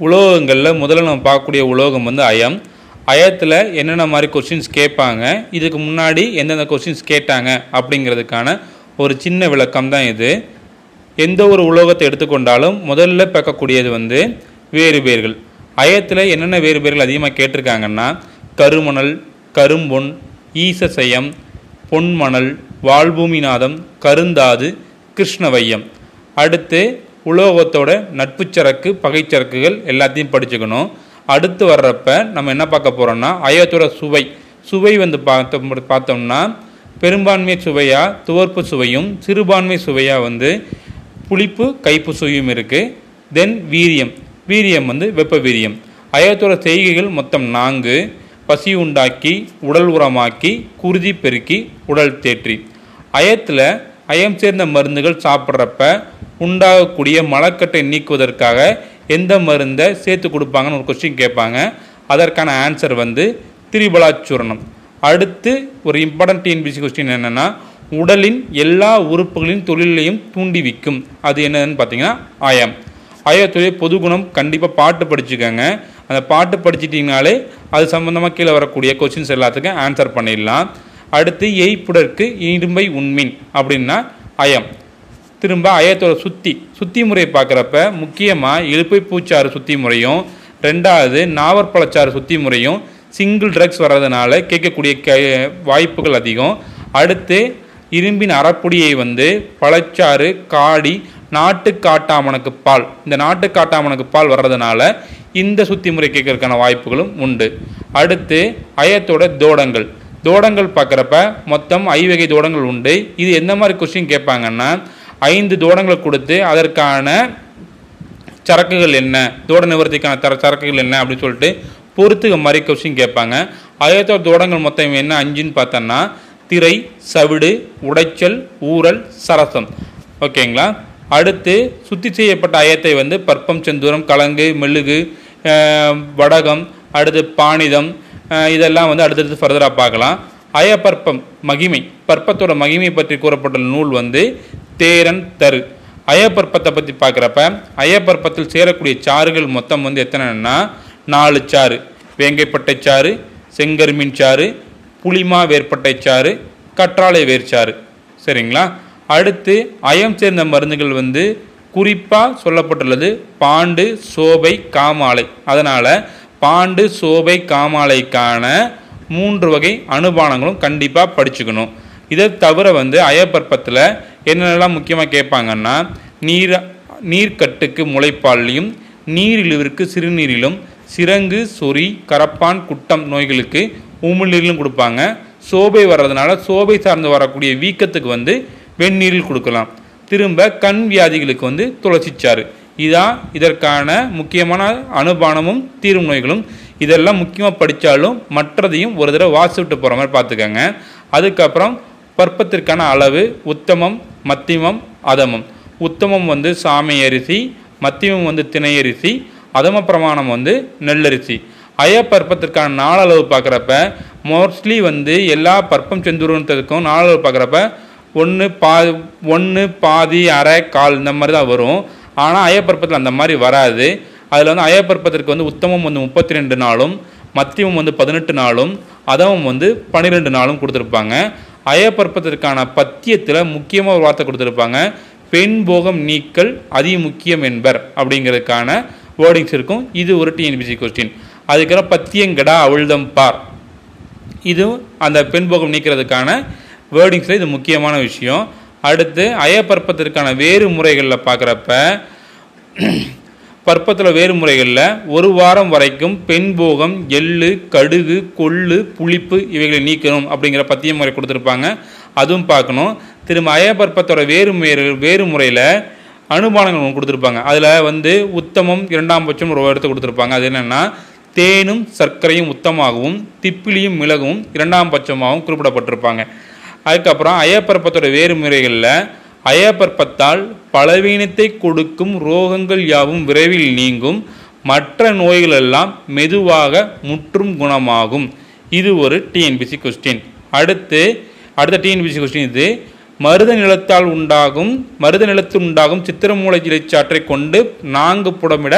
உலோகங்களில் முதல்ல நம்ம பார்க்கக்கூடிய உலோகம் வந்து அயம். அயத்தில் என்னென்ன மாதிரி கொஸ்டின்ஸ் கேட்பாங்க? இதுக்கு முன்னாடி எந்தெந்த கொஸ்டின்ஸ் கேட்டாங்க? அப்படிங்கிறதுக்கான ஒரு சின்ன விளக்கம் தான் இது. எந்த ஒரு உலோகத்தை எடுத்துக்கொண்டாலும் முதல்ல பார்க்கக்கூடியது வந்து வேறுபேர்கள். அயத்தில் என்னென்ன வேறுபேர்கள் அதிகமாக கேட்டிருக்காங்கன்னா கருமணல் கரும்பொன் ஈசசயம் பொன்மணல் வாழ்பூமிநாதம் கருந்தாது கிருஷ்ணவையம். அடுத்து உலோகத்தோட நட்புச்சரக்கு பகைச்சரக்குகள் எல்லாத்தையும் படிச்சுக்கணும். அடுத்து வர்றப்ப நம்ம என்ன பார்க்க போகிறோம்னா அயத்தோட சுவை. சுவை வந்து பார்த்தோம் பார்த்தோம்னா பெரும்பான்மை சுவையாக துவர்ப்பு சுவையும் சிறுபான்மை சுவையாக வந்து புளிப்பு கைப்பு சுவையும் இருக்குது தென் வீரியம். வீரியம் வந்து வெப்ப வீரியம். அயத்தோட செய்கைகள் மொத்தம் நான்கு. பசி உண்டாக்கி உடல் உரமாக்கி குருதி பெருக்கி உடல் தேற்றி. அயத்தில் அயம் சேர்ந்த மருந்துகள் சாப்பிட்றப்ப உண்டாகக்கூடிய மலக்கட்டை நீக்குவதற்காக எந்த மருந்தை சேர்த்து கொடுப்பாங்கன்னு ஒரு கொஸ்டின் கேட்பாங்க. அதற்கான ஆன்சர் வந்து திரிபலாச்சூரணம். அடுத்து ஒரு இம்பார்ட்டன்ட் டிஎன்பிசி கொஸ்டின் என்னென்னா உடலின் எல்லா உறுப்புகளின் தொழிலையும் தூண்டிவிக்கும். அது என்னதுன்னு பார்த்தீங்கன்னா ஆயம் ஆயத்துடைய பொது குணம் கண்டிப்பாக பாட்டு படிச்சுக்கோங்க. அந்த பாட்டு படிச்சிட்டிங்கனாலே அது சம்மந்தமாக கீழே வரக்கூடிய கொஸ்டின்ஸ் எல்லாத்துக்கும் ஆன்சர் பண்ணிடலாம். அடுத்து எய்ப்புடற்கு இரும்பை உண்மின் அப்படின்னா அயம். திரும்ப அயத்தோட சுத்தி சுத்தி முறையை பார்க்குறப்ப முக்கியமாக இழுப்பை பூச்சாறு சுத்தி முறையும் ரெண்டாவது நாவற்பழச்சாறு சுத்தி முறையும் சிங்கிள் ட்ரக்ஸ் வர்றதுனால கேட்கக்கூடிய க வாய்ப்புகள் அதிகம். அடுத்து இரும்பின் அறப்பொடியை வந்து பழச்சாறு காடி நாட்டு காட்டாமனுக்கு பால் இந்த நாட்டு காட்டாமனுக்கு பால் வர்றதுனால இந்த சுத்தி முறை கேட்கறதுக்கான வாய்ப்புகளும் உண்டு. அடுத்து அயத்தோட தோடங்கள் தோடங்கள் பார்க்குறப்ப மொத்தம் ஐவகை தோடங்கள் உண்டு. இது எந்த மாதிரி கொஸ்டின் கேட்பாங்கன்னா ஐந்து தோடங்களை கொடுத்து அதற்கான சரக்குகள் என்ன? தோட நிவர்த்திக்கான தர சரக்குகள் என்ன அப்படின்னு சொல்லிட்டு பொறுத்துக்க மாதிரி கொஸ்டின் கேட்பாங்க. அயத்தோட தோடங்கள் மொத்தம் என்ன? அஞ்சுன்னு பார்த்தோன்னா திரை சவிடு உடைச்சல் ஊரல் சரசம். ஓகேங்களா? அடுத்து சுத்தி செய்யப்பட்ட அயத்தை வந்து பற்பம் செந்தூரம் கலங்கு மெழுகு வடகம் அடுத்து பாணிதம் இதெல்லாம் வந்து அடுத்தடுத்து ஃபர்தராக பார்க்கலாம். அயப்பற்பம் மகிமை. பற்பத்தோட மகிமை பற்றி கூறப்பட்ட நூல் வந்து தேரன் தரு. அயப்பற்பத்தை பற்றி பார்க்குறப்ப அயப்பற்பத்தில் சேரக்கூடிய சாறுகள் மொத்தம் வந்து எத்தனைன்னா நாலு சாறு. வேங்கைப்பட்டை சாறு செங்கருமின் சாறு புளிமா வேர்பட்டை சாறு கற்றாழை வேர்ச்சாறு சரிங்களா? அடுத்து அயம் சேர்ந்த மருந்துகள் வந்து குறிப்பாக சொல்லப்பட்டுள்ளது பாண்டு சோபை காமாலை. அதனால் பாண்டு சோபை காமாலைக்கான மூன்று வகை அனுபானங்களும் கண்டிப்பாக படிச்சுக்கணும். இதை தவிர வந்து அயப்பற்பத்தில் என்னென்னலாம் முக்கியமாக கேட்பாங்கன்னா நீர் நீர்க்கட்டுக்கு முளைப்பாலையும் நீரிழிவிற்கு சிறுநீரிலும் சிரங்கு சொறி கரப்பான் குட்டம் நோய்களுக்கு உமிழ்நீரிலும் கொடுப்பாங்க. சோபை வர்றதுனால சோபை சார்ந்து வரக்கூடிய வீக்கத்துக்கு வந்து வெந்நீரில் கொடுக்கலாம். திரும்ப கண் வியாதிகளுக்கு வந்து துளசிச்சாறு இதான் இதற்கான முக்கியமான அனுபானமும் தீரும் நோய்களும் இதெல்லாம் முக்கியமாக படித்தாலும் மற்றதையும் ஒரு தடவை வாசி விட்டு போகிற மாதிரி பார்த்துக்கோங்க. அதுக்கப்புறம் பற்பத்திற்கான அளவு உத்தமம் மத்தியமம் அதமம். உத்தமம் வந்து சாமை அரிசி மத்தியமம் வந்து திணை அரிசி அதம பிரமாணம் வந்து நெல்லரிசி. அயப்பற்பத்திற்கான நாளளவு பார்க்குறப்ப மோஸ்ட்லி வந்து எல்லா பற்பம் செந்துருன்றதுக்கும் நாளளவு பார்க்குறப்ப ஒன்று பா ஒன்று பாதி அரை கால் இந்த மாதிரி தான் வரும். ஆனால் அயப்பற்பத்தில் அந்த மாதிரி வராது. அதில் வந்து அயப்பற்பத்திற்கு வந்து உத்தமம் வந்து முப்பத்தி ரெண்டு நாளும் மத்தியமம் வந்து பதினெட்டு நாளும் அதமம் வந்து பன்னிரெண்டு நாளும் கொடுத்துருப்பாங்க. அயப்பற்பத்திற்கான பத்தியத்தில் முக்கியமாக ஒரு வார்த்தை கொடுத்துருப்பாங்க. பெண் போகம் நீக்கல் அதி முக்கியம் என்பர் அப்படிங்கிறதுக்கான வேர்டிங்ஸ் இருக்கும். இது ஒரு டிஎன்பிசி கொஸ்டின் அதுக்கப்புறம் பத்தியங்கடா அவிழ்தம் பார். இது அந்த பெண் போகம் நீக்கிறதுக்கான வேர்டிங்ஸில் இது முக்கியமான விஷயம். அடுத்து அயப்பற்பத்திற்கான வேறு முறைகளில் பார்க்குறப்ப பற்பத்தில் வேறு முறைகளில் ஒரு வாரம் வரைக்கும் பெண் போகம் எள்ளு கடுகு கொள்ளு புளிப்பு இவைகளை நீக்கணும் அப்படிங்கிற பத்திய முறை கொடுத்துருப்பாங்க. அதுவும் பார்க்கணும். திரும்ப அயபற்பத்தோட வேறு முறை வேறு முறையில் அனுமானங்கள் ஒன்று கொடுத்துருப்பாங்க. அதில் வந்து உத்தமம் இரண்டாம் பட்சம் ஒரு இடத்து கொடுத்துருப்பாங்க. அது என்னென்னா தேனும் சர்க்கரையும் உத்தமாகவும் திப்பிலியும் மிளகும் இரண்டாம் பட்சமாகவும் குறிப்பிடப்பட்டிருப்பாங்க. அதுக்கப்புறம் அயப்பரப்பத்தோட வேறு முறைகளில் அயப்பற்பத்தால் பலவீனத்தை கொடுக்கும் ரோகங்கள் யாவும் விரைவில் நீங்கும். மற்ற நோய்களெல்லாம் மெதுவாக முற்றும் குணமாகும். இது ஒரு டிஎன்பிசி கொஸ்டின் அடுத்து அடுத்த டிஎன்பிசி கொஸ்டின் இது. மருத நிலத்தால் உண்டாகும் மருத நிலத்தில் உண்டாகும் சித்திரமூல இலைச்சாற்றை கொண்டு நான்கு புடமிட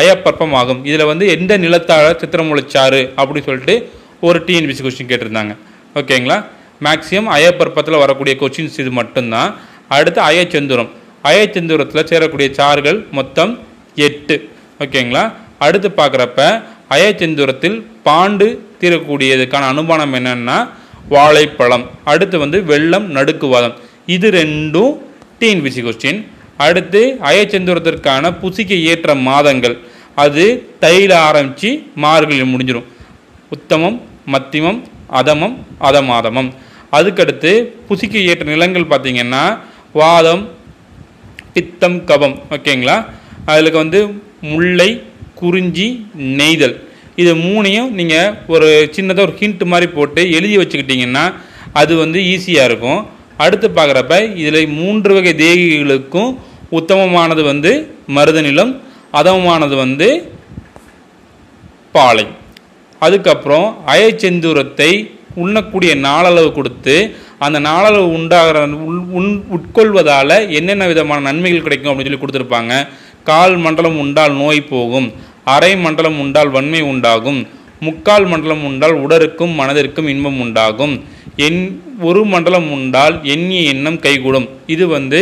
அயப்பற்பமாகும் இதில் வந்து எந்த நிலத்தால் சித்திரமுளைச்சாறு அப்படின்னு சொல்லிட்டு ஒரு டிஎன்பிசி கொஸ்டின் கேட்டிருந்தாங்க. ஓகேங்களா? மேக்ஸிமம் அயப்பற்பத்தில் வரக்கூடிய கொஸ்டின்ஸ் இது மட்டும்தான். அடுத்து அயச்செந்தூரம். அயச்செந்தூரத்தில் சேரக்கூடிய சாறுகள் மொத்தம் எட்டு. ஓகேங்களா? அடுத்து பார்க்குறப்ப அயச்செந்தூரத்தில் பாண்டு தீரக்கூடியதுக்கான அனுமானம் என்னென்னா வாழைப்பழம். அடுத்து வந்து வெள்ளம் நடுக்குவாதம். இது ரெண்டும் டிஎன்பிசி கொஸ்டின் அடுத்து அயச்செந்தூரத்திற்கான புசிக்க ஏற்ற மாதங்கள். அது தையில் ஆரம்பித்து மார்கழி முடிஞ்சிடும் உத்தமம் மத்தியமம் அதமம் அதமாதமம். அதுக்கடுத்து புசிக்க ஏற்ற நிலங்கள் பார்த்திங்கன்னா வாதம் பித்தம் கபம். ஓகேங்களா? அதில் வந்து முல்லை குறிஞ்சி நெய்தல். இது மூணையும் நீங்கள் ஒரு சின்னதாக ஒரு ஹிண்ட் மாதிரி போட்டு எழுதி வச்சுக்கிட்டிங்கன்னா அது வந்து ஈஸியாக இருக்கும். அடுத்து பார்க்குறப்ப இதில் மூன்று வகை தேகிகளுக்கும் உத்தமமானது வந்து மருதநிலம் அதமமானது வந்து பாலை. அதுக்கப்புறம் அயச்செந்தூரத்தை உண்ணக்கூடிய நாளளவு கொடுத்து அந்த நாளளவு உண்டாகிற உள் உண் உட்கொள்வதால் என்னென்ன விதமான நன்மைகள் கிடைக்கும் அப்படின்னு சொல்லி கொடுத்துருப்பாங்க. கால் மண்டலம் உண்டால் நோய் போகும். அரை மண்டலம் உண்டால் வன்மை உண்டாகும். முக்கால் மண்டலம் உண்டால் உடலுக்கும் மனதிற்கும் இன்பம் உண்டாகும். என் ஒரு மண்டலம் உண்டால் எண்ணிய எண்ணம் கைகூடும். இது வந்து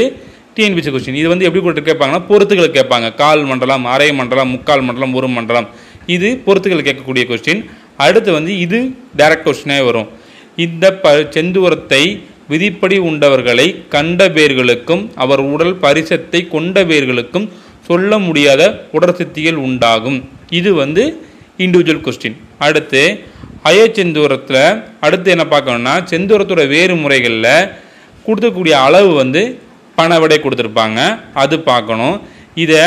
டிஎன்பிசி கொஸ்டின் இது வந்து எப்படி கொடுத்து கேட்பாங்கன்னா பொறுத்துகளை கேட்பாங்க. கால் மண்டலம் அரை மண்டலம் முக்கால் மண்டலம் ஒரு மண்டலம். இது பொறுத்துகள் கேட்கக்கூடிய கொஸ்டின் அடுத்து வந்து இது டைரக்ட் கொஸ்டினே வரும். இந்த ப செந்துவரத்தை விதிப்படி உண்டவர்களை கண்ட பேர்களுக்கும் அவர் உடல் பரிசத்தை கொண்ட பேர்களுக்கும் சொல்ல முடியாத உடற்சித்திகள் உண்டாகும். இது வந்து இண்டிவிஜுவல் கொஸ்டின் அடுத்து அயச்செந்தூரத்தில் அடுத்து என்ன பார்க்கணும்னா செந்தூரத்தோட வேறு முறைகளில் கொடுக்கக்கூடிய அளவு வந்து பண விடை கொடுத்துருப்பாங்க. அது பார்க்கணும். இதை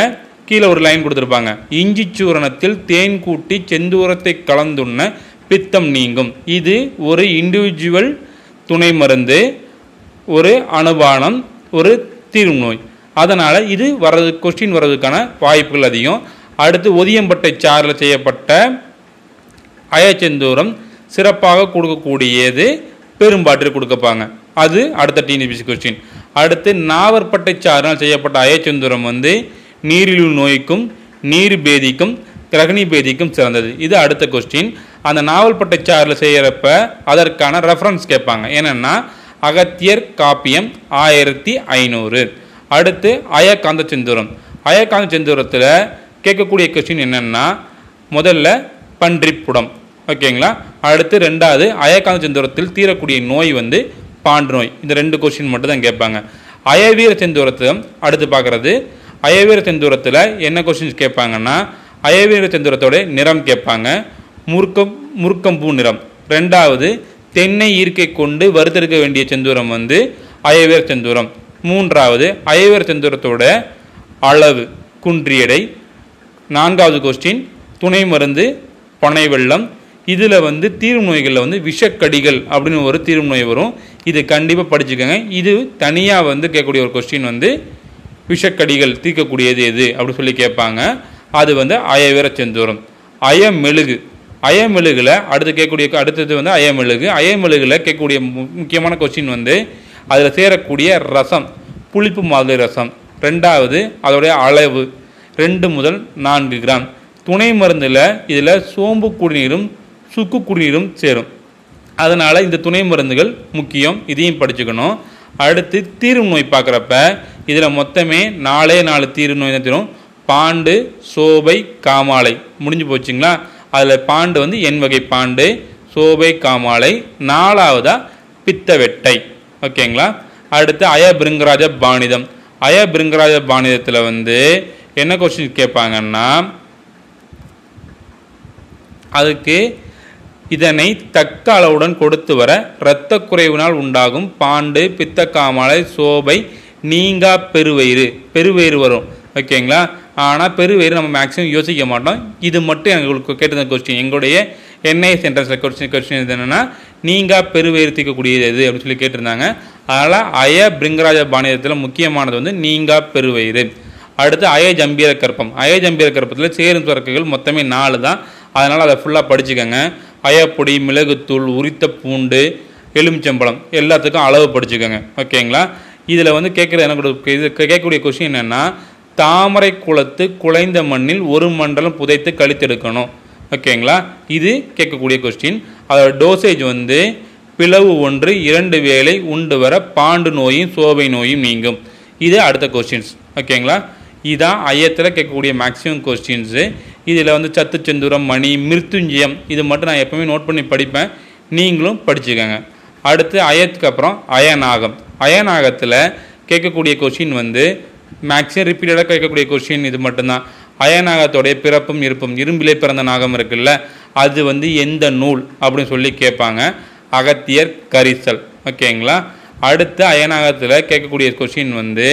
கீழே ஒரு லைன் கொடுத்துருப்பாங்க. இஞ்சி சூரணத்தில் தேன் கூட்டி செந்தூரத்தை கலந்துண்ண பித்தம் நீங்கும். இது ஒரு இண்டிவிஜுவல் துணை மருந்து ஒரு அனுபானம் ஒரு தீர்நோய். அதனால் இது வர்றது கொஸ்டின் வர்றதுக்கான வாய்ப்புகள் அதிகம். அடுத்து ஒதியம்பட்டை சாறில் செய்யப்பட்ட அயச்செந்தூரம் சிறப்பாக கொடுக்கக்கூடியது பெரும்பாற்றில் கொடுக்கப்பாங்க. அது அடுத்த டிஎன்பிசி கொஸ்டின் அடுத்து நாவற்பட்டை சாரினால் செய்யப்பட்ட அயச்செந்தூரம் வந்து நீரிழிவு நோய்க்கும் நீர் பேதிக்கும் கிரகணி பேதிக்கும் சிறந்தது. இது அடுத்த கொஸ்டின் அந்த நாவல்பட்டை சாறில் செய்கிறப்ப அதற்கான ரெஃபரன்ஸ் கேட்பாங்க. என்னென்னா அகத்தியர் காப்பியம் ஆயிரத்தி ஐநூறு. அடுத்து அயக்காந்த செந்தூரம். அயக்காந்த செந்தூரத்தில் கேட்கக்கூடிய கொஸ்டின் என்னென்னா முதல்ல பன்றிப்புடம். ஓகேங்களா அடுத்து ரெண்டாவது அயக்காந்த செந்தூரத்தில் தீரக்கூடிய நோய் வந்து பாண்டு நோய் இந்த ரெண்டு கொஸ்டின் மட்டும் தான் கேட்பாங்க. அயவீர செந்தூரத்தை அடுத்து பார்க்குறது அயவீர செந்தூரத்தில் என்ன கொஸ்டின்ஸ் கேட்பாங்கன்னா அயவீர செந்தூரத்தோடைய நிறம் கேட்பாங்க. முறுக்கம் முறுக்கம் பூ நிறம். ரெண்டாவது தென்னை ஈர்க்கை கொண்டு வறுத்தெடுக்க வேண்டிய செந்தூரம் வந்து அயவேர் செந்தூரம். மூன்றாவது அயவேர் செந்தூரத்தோட அளவு குன்றியடை நான்காவது கொஸ்டின் துணை மருந்து பனை வெள்ளம். இதில் வந்து தீர்வு நோய்களில் வந்து விஷக்கடிகள் அப்படின்னு ஒரு தீர்வு நோய் வரும். இது கண்டிப்பாக படிச்சுக்கோங்க. இது தனியாக வந்து கேட்கக்கூடிய ஒரு கொஸ்டின் வந்து விஷக்கடிகள் தீர்க்கக்கூடியது எது அப்படின்னு சொல்லி கேட்பாங்க. அது வந்து அயவேர செந்தூரம். அயமெழுகு. அயமெழுகில் அடுத்து கேட்கக்கூடிய அடுத்தது வந்து அயமெழுகு. அயமெழுகில் கேட்கக்கூடிய முக்கியமான கொஸ்டின் வந்து அதில் சேரக்கூடிய ரசம் புளிப்பு மாதிரி ரசம். ரெண்டாவது அதோடைய அளவு. ரெண்டு முதல் நான்கு கிராம். துணை மருந்தில் இதில் சோம்பு குடிநீரும் சுக்கு குடிநீரும் சேரும். அதனால் இந்த துணை மருந்துகள் முக்கியம். இதையும் படிச்சுக்கணும். அடுத்து தீர்வு நோய் பார்க்குறப்ப இதில் மொத்தமே நாலே நாலு தீர்வு நோய் தான் தரும். பாண்டு சோபை காமாலை. முடிஞ்சு போச்சுங்களா? அதில் பாண்டு வந்து எண் வகை பாண்டு சோபை காமாலை நாலாவதாக பித்த வெட்டை ஓகேங்களா? அடுத்து அய பிருங்கராஜ பாணிதம். அய பிருங்கராஜ பாணிதத்தில் வந்து என்ன கொஸ்டின் கேட்பாங்கன்னா அதுக்கு இதனை தக்க அளவுடன் கொடுத்து வர இரத்த குறைவினால் உண்டாகும் பாண்டு பித்த காமாலை சோபை நீங்கா பெருவயிறு. பெருவயிறு வரும். ஓகேங்களா? ஆனால் பெருவேறு நம்ம மேக்ஸிமம் யோசிக்க மாட்டோம். இது மட்டும் எங்களுக்கு கேட்டிருந்த கொஸ்டின் எங்களுடைய என்ஐஎஸ் என்ட்ரன்ஸில் கொஸ்டின் கொஸ்டின் இது என்னென்னா நீங்கள் பெருவயிறு தீர்க்கக்கூடியது எது அப்படின்னு சொல்லி கேட்டிருந்தாங்க. அதனால் அய பிரிங்கராஜ பாணியத்தில் முக்கியமானது வந்து நீங்கா பெருவயிறு அடுத்து அய ஜம்பீர கற்பம். அய ஜம்பீர கற்பத்தில் சேரும் துறக்குகள் மொத்தமே நாலு தான். அதனால் அதை ஃபுல்லாக படிச்சுக்கோங்க. அயப்பொடி மிளகுத்தூள் உரித்த பூண்டு எலுமிச்சம்பழம் எல்லாத்துக்கும் அளவு படிச்சுக்கோங்க. ஓகேங்களா? இதில் வந்து கேட்குற எனக்கு இது கேட்கக்கூடிய கொஸ்டின் என்னென்னா தாமரை குளத்து குலைந்த மண்ணில் ஒரு மண்டலம் புதைத்து கழித்தெடுக்கணும். ஓகேங்களா? இது கேட்கக்கூடிய கொஸ்டின் அதோட டோசேஜ் வந்து பிளவு ஒன்று இரண்டு வேளை உண்டு வர பாண்டு நோயும் சோவை நோயும் நீங்கும். இது அடுத்த கொஸ்டின்ஸ் ஓகேங்களா? இதுதான் ஐயத்தில் கேட்கக்கூடிய மேக்ஸிமம் கொஸ்டின்ஸு இதில் வந்து சத்து செந்தூரம் மணி மிருத்துஞ்சயம் இது மட்டும் நான் எப்பவுமே நோட் பண்ணி படிப்பேன். நீங்களும் படிச்சுக்கோங்க. அடுத்து அயத்துக்கு அப்புறம் அயநாகம். அயநாகத்தில் கேட்கக்கூடிய கொஸ்டின் வந்து மேக்ஸிமம் ரிப்பீட்டடாக கேட்கக்கூடிய கொஸ்டின் இது மட்டும்தான். அயநாகத்தோடைய பிறப்பும் இருப்பும் இரும்பிலே பிறந்த நாகம் இருக்குல்ல அது வந்து எந்த நூல் அப்படின்னு சொல்லி கேட்பாங்க. அகத்தியர் கரிசல். ஓகேங்களா அடுத்து அயநாகத்தில் கேட்கக்கூடிய கொஸ்டின் வந்து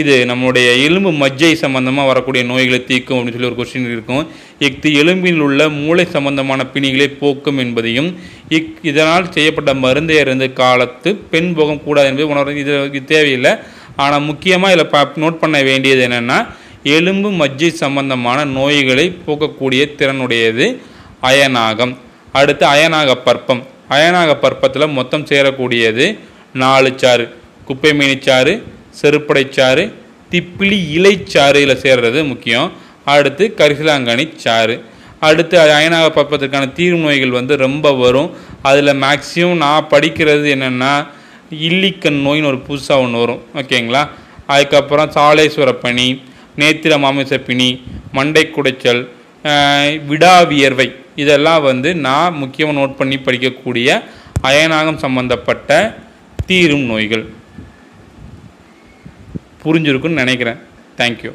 இது நம்மளுடைய எலும்பு மஜ்ஜை சம்பந்தமாக வரக்கூடிய நோய்களை தீர்க்கும் அப்படின்னு சொல்லி ஒரு கொஸ்டின் இருக்கும். இஃது எலும்பில் உள்ள மூளை சம்பந்தமான பிணிகளை போக்கும் என்பதையும் இக் இதனால் செய்யப்பட்ட மருந்தை இருந்து காலத்து பெண் போகம் கூடாது என்பது உணர்வு இது தேவையில்லை. ஆனால் முக்கியமாக இதில் பா நோட் பண்ண வேண்டியது என்னென்னா எலும்பு மஜ்ஜை சம்பந்தமான நோய்களை போக்கக்கூடிய திறனுடையது அயனாகம். அடுத்து அயனாக பற்பம் அயனாக பற்பத்தில் மொத்தம் சேரக்கூடியது நாலு சாறு. குப்பை மீனிச்சாறு செருப்படைச்சாறு திப்பிலி இலைச்சாறு இதில் சேர்றது முக்கியம். அடுத்து கரிசலாங்கனி சாறு. அடுத்து அயனாக பற்பத்திற்கான தீர்வு நோய்கள் வந்து ரொம்ப வரும். அதில் மேக்ஸிமம் நான் படிக்கிறது என்னென்னா இல்லிக்கண் நோயின்னு ஒரு புதுசாக ஒன்று வரும் ஓகேங்களா? அதுக்கப்புறம் சாலேஸ்வர பனி நேத்திர மாமிச பிணி மண்டை குடைச்சல் விடாவியர்வை இதெல்லாம் வந்து நான் முக்கியமாக நோட் பண்ணி படிக்கக்கூடிய அயனாகம் சம்பந்தப்பட்ட தீரும் நோய்கள். புரிஞ்சிருக்குன்னு நினைக்கிறேன். தேங்க்யூ